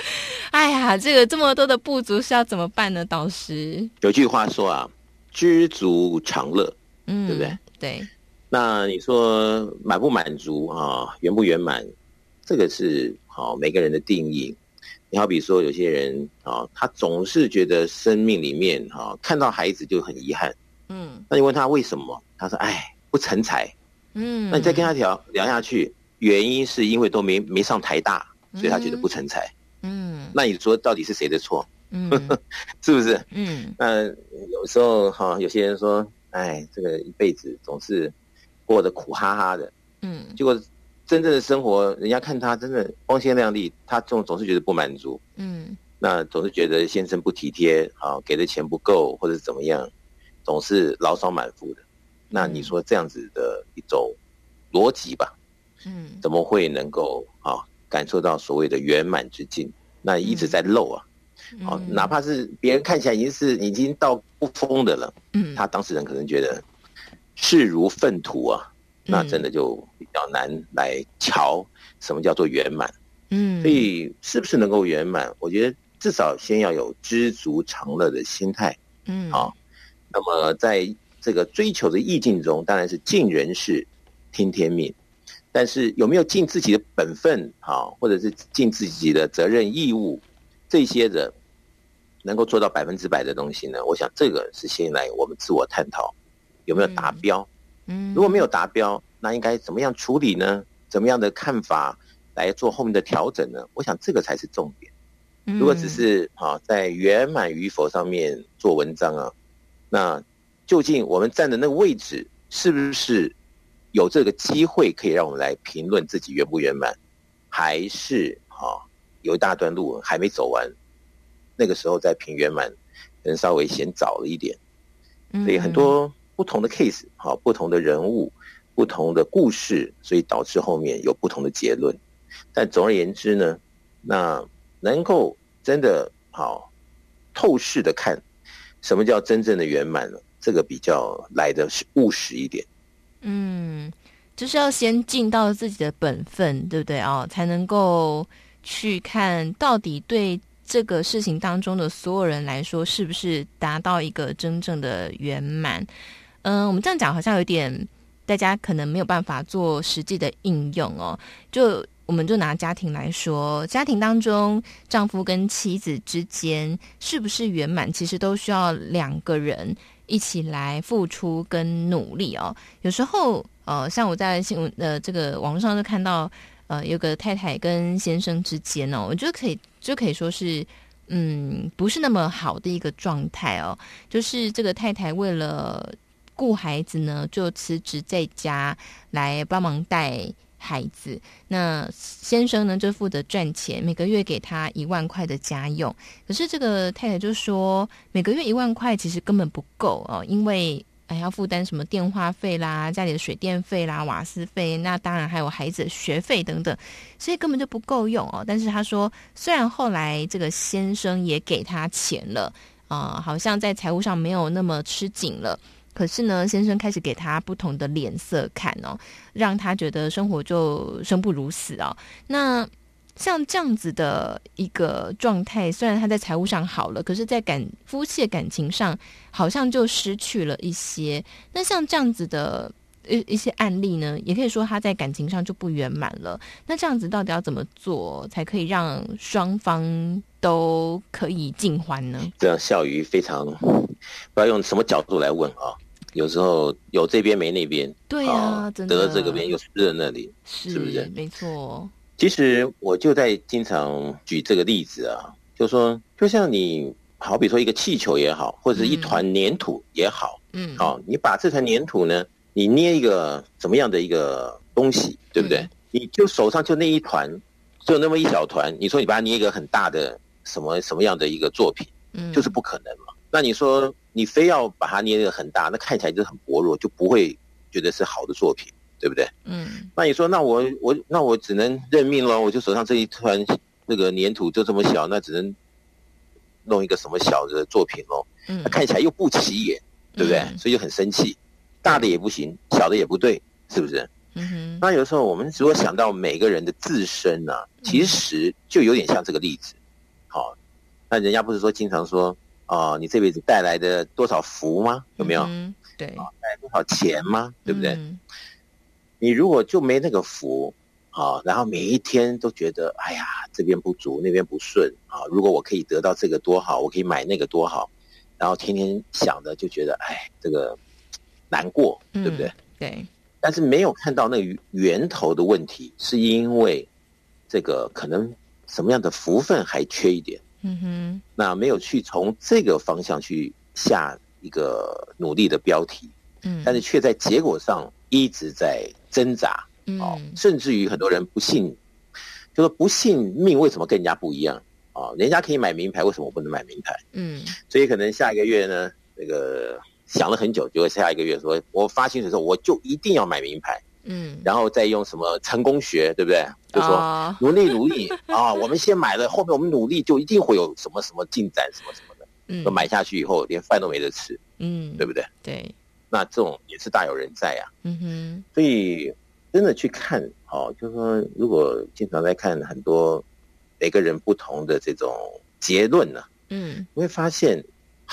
哎呀，这个这么多的不足是要怎么办呢？导师有句话说啊，知足常乐，嗯，对不对？对。那你说满不满足啊？圆不圆满？这个是好每个人的定义。你好比说，有些人啊，他总是觉得生命里面啊，看到孩子就很遗憾。嗯，那你问他为什么？他说：“哎，不成才。”嗯，那你再跟他聊聊下去，原因是因为都没没上台大，所以他觉得不成才。嗯，那你说到底是谁的错？嗯，是不是？嗯，那有时候哈，有些人说：“哎，这个一辈子总是过得苦哈哈的。”嗯，结果。真正的生活，人家看他真的光鲜亮丽，他总总是觉得不满足。嗯，那总是觉得先生不体贴，啊，给的钱不够，或者是怎么样，总是牢骚满腹的。那你说这样子的一种逻辑吧，嗯，怎么会能够啊感受到所谓的圆满之境？那一直在漏啊，好，哪怕是别人看起来已经是已经到不疯的了，嗯，他当事人可能觉得视如粪土啊。那真的就比较难来瞧什么叫做圆满，嗯，所以是不是能够圆满？我觉得至少先要有知足常乐的心态，嗯，好。那么在这个追求的意境中，当然是尽人事，听天命。但是有没有尽自己的本分，啊，或者是尽自己的责任义务，这些的能够做到百分之百的东西呢？我想这个是先来我们自我探讨有没有达标。嗯，如果没有达标，那应该怎么样处理呢？怎么样的看法来做后面的调整呢？我想这个才是重点。如果只是啊在圆满与否上面做文章啊，那究竟我们站的那个位置是不是有这个机会可以让我们来评论自己圆不圆满，还是啊有一大段路还没走完，那个时候再评圆满，可能稍微嫌早了一点。所以很多不同的 case，好，不同的人物，不同的故事，所以导致后面有不同的结论。但总而言之呢，那能够真的好透视的看，什么叫真正的圆满呢？这个比较来的是务实一点。嗯，就是要先尽到自己的本分，对不对啊？才能够去看到底对这个事情当中的所有人来说，是不是达到一个真正的圆满？嗯，我们这样讲好像有点大家可能没有办法做实际的应用哦。就我们就拿家庭来说，家庭当中丈夫跟妻子之间是不是圆满，其实都需要两个人。一起来付出跟努力哦。有时候，呃，像我在新闻呃这个网络上就看到，呃，有个太太跟先生之间哦，我觉得可以就可以说是，嗯，不是那么好的一个状态哦。就是这个太太为了顾孩子呢，就辞职在家来帮忙带。孩子，那先生呢，就负责赚钱，每个月给他一万块的家用。可是这个太太就说，每个月一万块其实根本不够哦，因为还要负担什么电话费啦、家里的水电费啦、瓦斯费，那当然还有孩子的学费等等，所以根本就不够用哦。但是他说，虽然后来这个先生也给他钱了啊、呃，好像在财务上没有那么吃紧了。可是呢，先生开始给他不同的脸色看哦，让他觉得生活就生不如死哦。那像这样子的一个状态，虽然他在财务上好了，可是，在感夫妻的感情上，好像就失去了一些。那像这样子的一一些案例呢，也可以说他在感情上就不圆满了。那这样子到底要怎么做，才可以让双方都可以尽欢呢？这样笑鱼非常，不知道用什么角度来问啊。有时候有这边没那边，对啊，真得了这个边又失了那里，是，是不是？没错。其实我就在经常举这个例子啊，就说就像你好比说一个气球也好，或者是一团粘土也好，嗯，好，你把这团粘土呢，你捏一个怎么样的一个东西，对不对？嗯、你就手上就那一团，就那么一小团，你说你把它捏一个很大的什么什么样的一个作品，嗯，就是不可能嘛。那你说？你非要把它捏得很大，那看起来就很薄弱，就不会觉得是好的作品，对不对？嗯。那你说，那我我那我只能认命了，我就手上这一团那个粘土就这么小，那只能弄一个什么小的作品喽。嗯。那看起来又不起眼，对不对？嗯。所以就很生气，大的也不行，小的也不对，是不是？嗯哼。那有时候我们如果想到每个人的自身呢，啊，其实就有点像这个例子。好，那人家不是说经常说。啊、哦，你这辈子带来的多少福吗？有没有？嗯、对，带来多少钱吗？对不对？嗯、你如果就没那个福啊、哦，然后每一天都觉得，哎呀，这边不足，那边不顺啊、哦。如果我可以得到这个多好，我可以买那个多好，然后天天想着就觉得，哎，这个难过，对不对？嗯、对。但是没有看到那个源头的问题，是因为这个可能什么样的福分还缺一点。嗯哼，那没有去从这个方向去下一个努力的标题，嗯，但是却在结果上一直在挣扎，嗯，哦，甚至于很多人不信，就说不信命为什么跟人家不一样啊？人家可以买名牌，为什么我不能买名牌？嗯，所以可能下一个月呢，那个想了很久，就会下一个月说，我发薪水的时候我就一定要买名牌。嗯，然后再用什么成功学，对不对？就说努力努力啊，我们先买了，后面我们努力就一定会有什么什么进展，什么什么的。嗯，买下去以后连饭都没得吃，嗯，对不对？对，那这种也是大有人在呀。嗯哼，所以真的去看，哦，就是说，如果经常在看很多每个人不同的这种结论呢，嗯，你会发现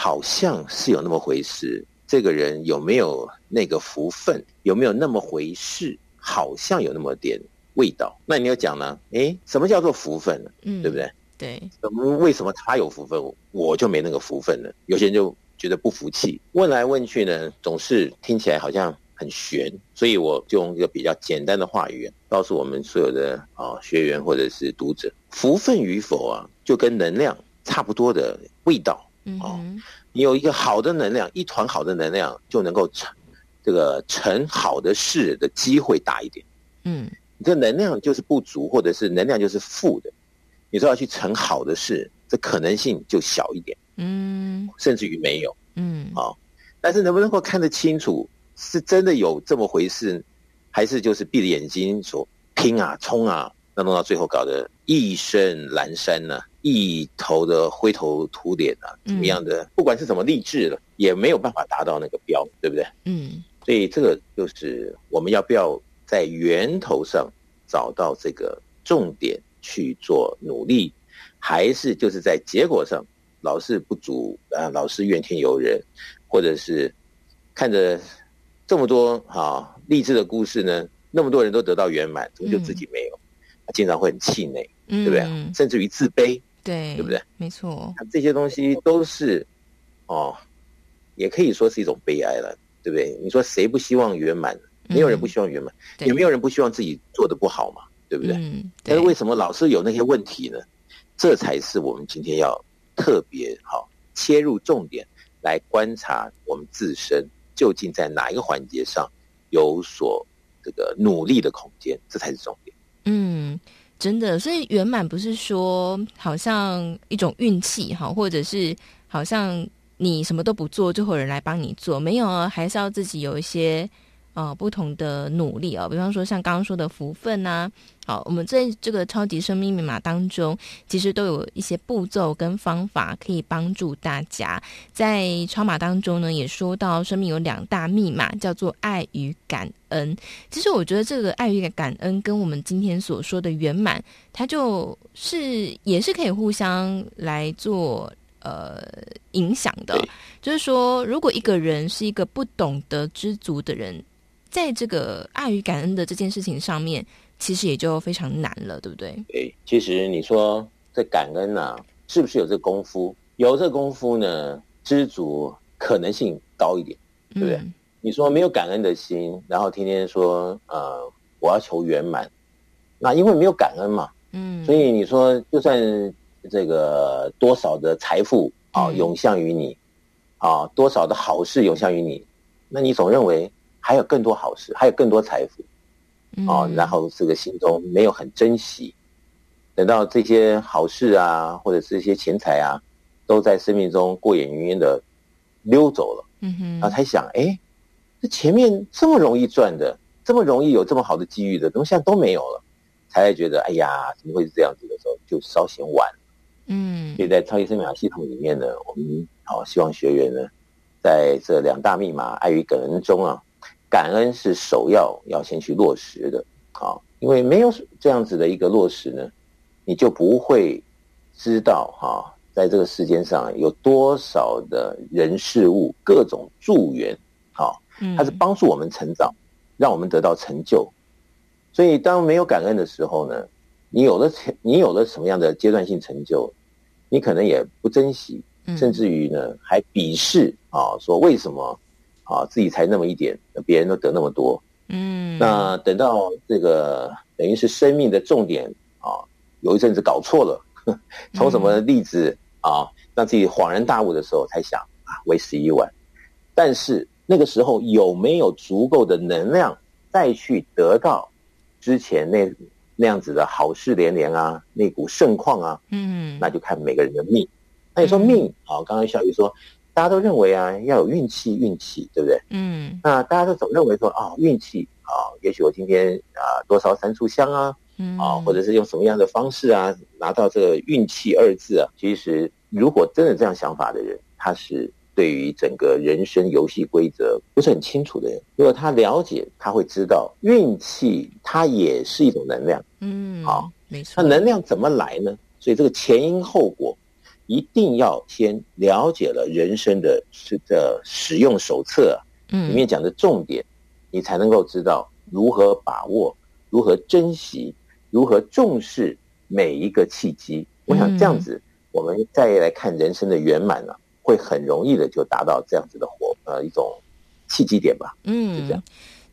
好像是有那么回事。这个人有没有那个福分？有没有那么回事？好像有那么点味道。那你要讲呢？诶，什么叫做福分呢？嗯，对不对？对。怎么为什么他有福分，我就没那个福分呢？有些人就觉得不服气，问来问去呢，总是听起来好像很悬。所以我就用一个比较简单的话语告诉我们所有的啊学员或者是读者：福分与否啊，就跟能量差不多的味道。嗯。你有一个好的能量，一团好的能量就能够成，这个成好的事的机会大一点。嗯，你这能量就是不足，或者是能量就是负的，你说要去成好的事，这可能性就小一点。嗯，甚至于没有。嗯，好，但是能不能够看得清楚，是真的有这么回事，还是就是闭着眼睛说拼啊冲啊，那弄到最后搞得一身阑珊呢、啊，一头的灰头土脸啊，怎么样的？不管是怎么励志了，也没有办法达到那个标，对不对？嗯，所以这个就是我们要不要在源头上找到这个重点去做努力，还是就是在结果上？老是不足啊，老是怨天尤人，或者是看着这么多啊励志的故事呢，那么多人都得到圆满，怎么就自己没有？经常会很气馁，对不对？嗯、甚至于自卑，对，对不对？没错，这些东西都是哦，也可以说是一种悲哀了，对不对？你说谁不希望圆满？没有人不希望圆满，嗯、也没有人不希望自己做的不好嘛，对不对？嗯、对，但是为什么老是有那些问题呢？这才是我们今天要。特别好，切入重点来观察我们自身究竟在哪一个环节上有所这个努力的空间，这才是重点。嗯，真的，所以圆满不是说好像一种运气哈，或者是好像你什么都不做就会有人来帮你做，没有啊，还是要自己有一些。啊、哦，不同的努力哦，比方说像刚刚说的福分呐、啊，好，我们在这个超级生命密码当中，其实都有一些步骤跟方法可以帮助大家。在超码当中呢，也说到生命有两大密码，叫做爱与感恩。其实我觉得这个爱与感恩跟我们今天所说的圆满，它就是也是可以互相来做呃影响的。就是说，如果一个人是一个不懂得知足的人，在这个爱与感恩的这件事情上面，其实也就非常难了，对不对？对，其实你说这感恩啊，是不是有这功夫？有这功夫呢，知足可能性高一点，对不对？嗯、你说没有感恩的心，然后天天说呃，我要求圆满，那因为没有感恩嘛，嗯，所以你说就算这个多少的财富啊涌向于你，啊多少的好事涌向于你，那你总认为。还有更多好事，还有更多财富，哦，嗯、然后这个心中没有很珍惜，等到这些好事啊，或者是一些钱财啊，都在生命中过眼云烟的溜走了，嗯哼，然后才想，哎，这前面这么容易赚的，这么容易有这么好的机遇的，怎么现在都没有了？才觉得，哎呀，怎么会是这样子的时候，就稍显晚，嗯，所以在超级生命系统里面呢，我们好希望学员呢，在这两大密码爱与感恩中啊。感恩是首要要先去落实的，啊，因为没有这样子的一个落实呢，你就不会知道哈，在这个世间上有多少的人事物各种助缘，好，它是帮助我们成长，让我们得到成就。所以当没有感恩的时候呢，你有了成你有了什么样的阶段性成就，你可能也不珍惜，甚至于呢还鄙视啊，说为什么？啊，自己才那么一点，别人都得那么多。嗯，那等到这个等于是生命的重点啊，有一阵子搞错了，从什么例子啊，让自己恍然大悟的时候，才想啊，为时已晚。但是那个时候有没有足够的能量再去得到之前那那样子的好事连连啊，那股盛况啊？嗯，那就看每个人的命。那你说命啊，刚刚小雨说。大家都认为啊，要有运气，运气，对不对？嗯。那大家都总认为说啊，运气啊，也许我今天啊多烧三炷香啊，嗯啊，或者是用什么样的方式啊，拿到这个运气二字啊。其实，如果真的这样想法的人，他是对于整个人生游戏规则不是很清楚的人。如果他了解，他会知道运气它也是一种能量。嗯，好，没错。那能量怎么来呢？所以这个前因后果。一定要先了解了人生的这个使用手册啊，里面讲的重点，你才能够知道如何把握、如何珍惜、如何重视每一个契机。我想这样子，我们再来看人生的圆满呢，会很容易的就达到这样子的活呃一种契机点吧。嗯，就这样。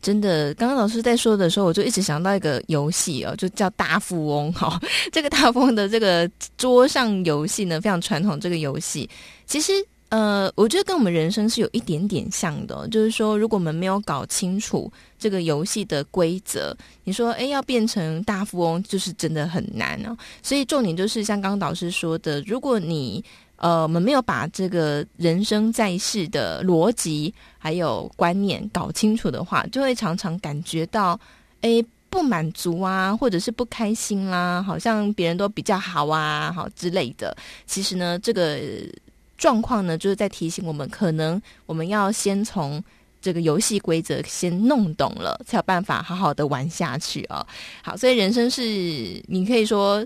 真的，刚刚老师在说的时候，我就一直想到一个游戏哦，就叫大富翁哈、这个大富翁的这个桌上游戏呢，非常传统。这个游戏其实呃，我觉得跟我们人生是有一点点像的，就是说，如果我们没有搞清楚这个游戏的规则，你说，哎，要变成大富翁，就是真的很难哦。所以重点就是像刚刚导师说的，如果你呃，我们没有把这个人生在世的逻辑还有观念搞清楚的话，就会常常感觉到，哎，不满足啊，或者是不开心啦，好像别人都比较好啊，好之类的。其实呢，这个。状况呢，就是在提醒我们，可能我们要先从这个游戏规则先弄懂了，才有办法好好的玩下去啊、哦。好，所以人生是你可以说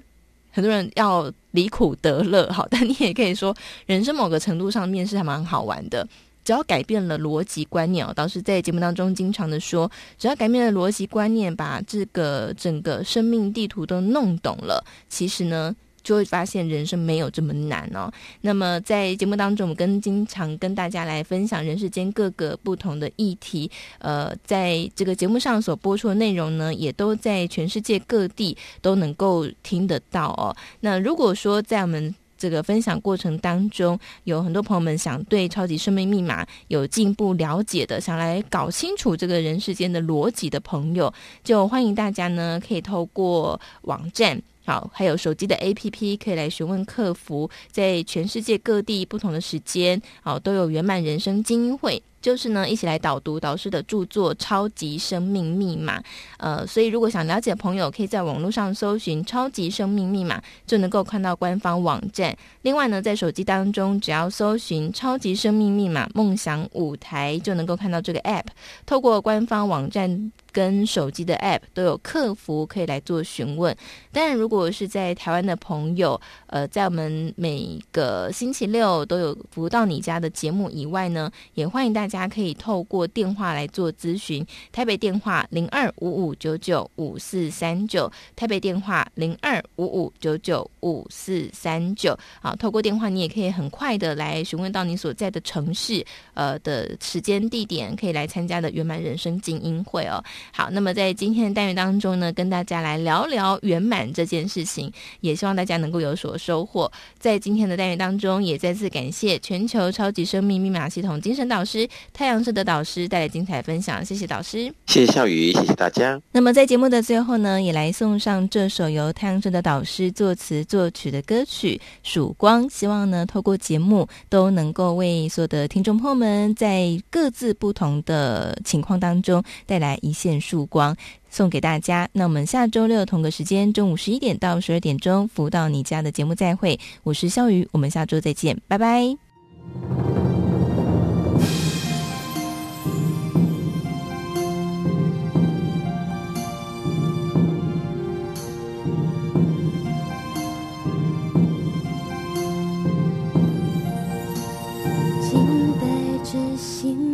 很多人要离苦得乐，好，但你也可以说人生某个程度上面是还蛮好玩的。只要改变了逻辑观念哦，导师在节目当中经常的说，只要改变了逻辑观念，把这个整个生命地图都弄懂了，其实呢。就会发现人生没有这么难哦。那么在节目当中，我们跟经常跟大家来分享人世间各个不同的议题。呃，在这个节目上所播出的内容呢，也都在全世界各地都能够听得到哦。那如果说在我们这个分享过程当中，有很多朋友们想对超级生命密码有进一步了解的，想来搞清楚这个人世间的逻辑的朋友，就欢迎大家呢，可以透过网站。好，还有手机的 APP 可以来询问客服，在全世界各地不同的时间，好，都有圆满人生精英会。就是呢，一起来导读导师的著作《超级生命密码》。呃，所以如果想了解朋友，可以在网络上搜寻《超级生命密码》，就能够看到官方网站。另外呢，在手机当中，只要搜寻《超级生命密码梦想舞台》，就能够看到这个 App。透过官方网站跟手机的 App 都有客服可以来做询问。当然，如果是在台湾的朋友，呃，在我们每个星期六都有服务到你家的节目以外呢，也欢迎大家。大家可以透过电话来做咨询，台北电话零二五五九九五四三九，台北电话零二五五九九五四三九。好，透过电话你也可以很快的来询问到你所在的城市，呃的时间地点，可以来参加的圆满人生精英会哦。好，那么在今天的单元当中呢，跟大家来聊聊圆满这件事情，也希望大家能够有所收获。在今天的单元当中，也再次感谢全球超级生命密码系统精神导师。太阳社的导师带来精彩分享，谢谢导师，谢谢笑宇，谢谢大家。那么在节目的最后呢，也来送上这首由太阳社的导师作词作曲的歌曲《曙光》，希望呢透过节目都能够为所有的听众朋友们，在各自不同的情况当中带来一线曙光，送给大家。那我们下周六同个时间，中午十一点到十二点钟，福到你家的节目再会。我是笑宇，我们下周再见，拜拜。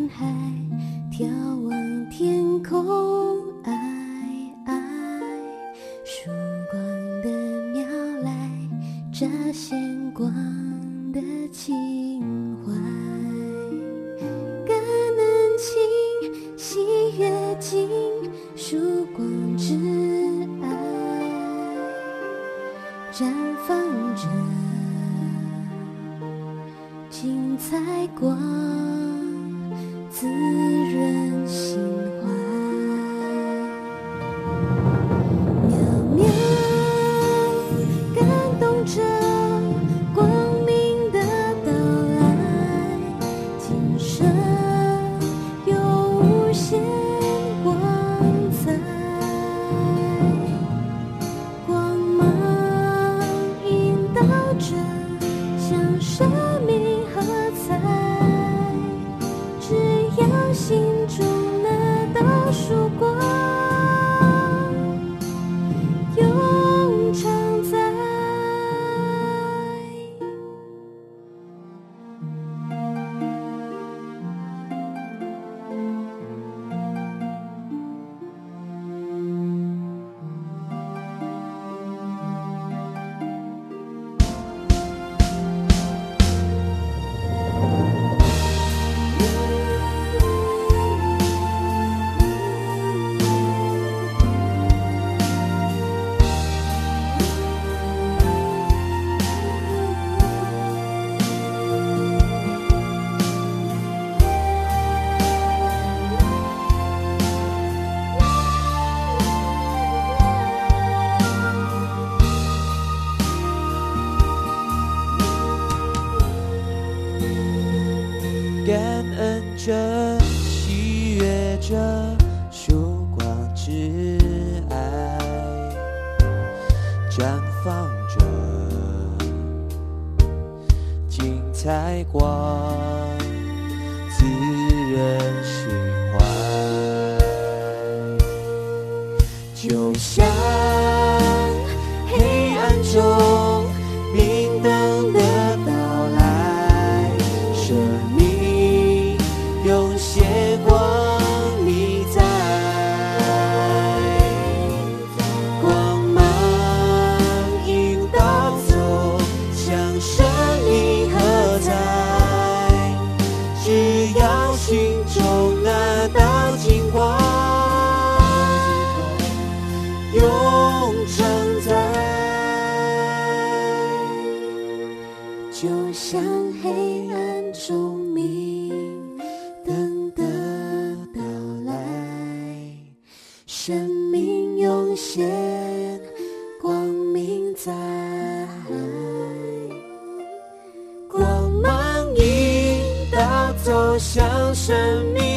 海，眺望天空，爱爱，曙光的苗来，乍现光的情怀。歌能清，喜悦静，曙光之爱，绽放着精彩光。滋润心。就像黑暗中明灯的到来，生命涌现，光明在，光芒引导走向生命。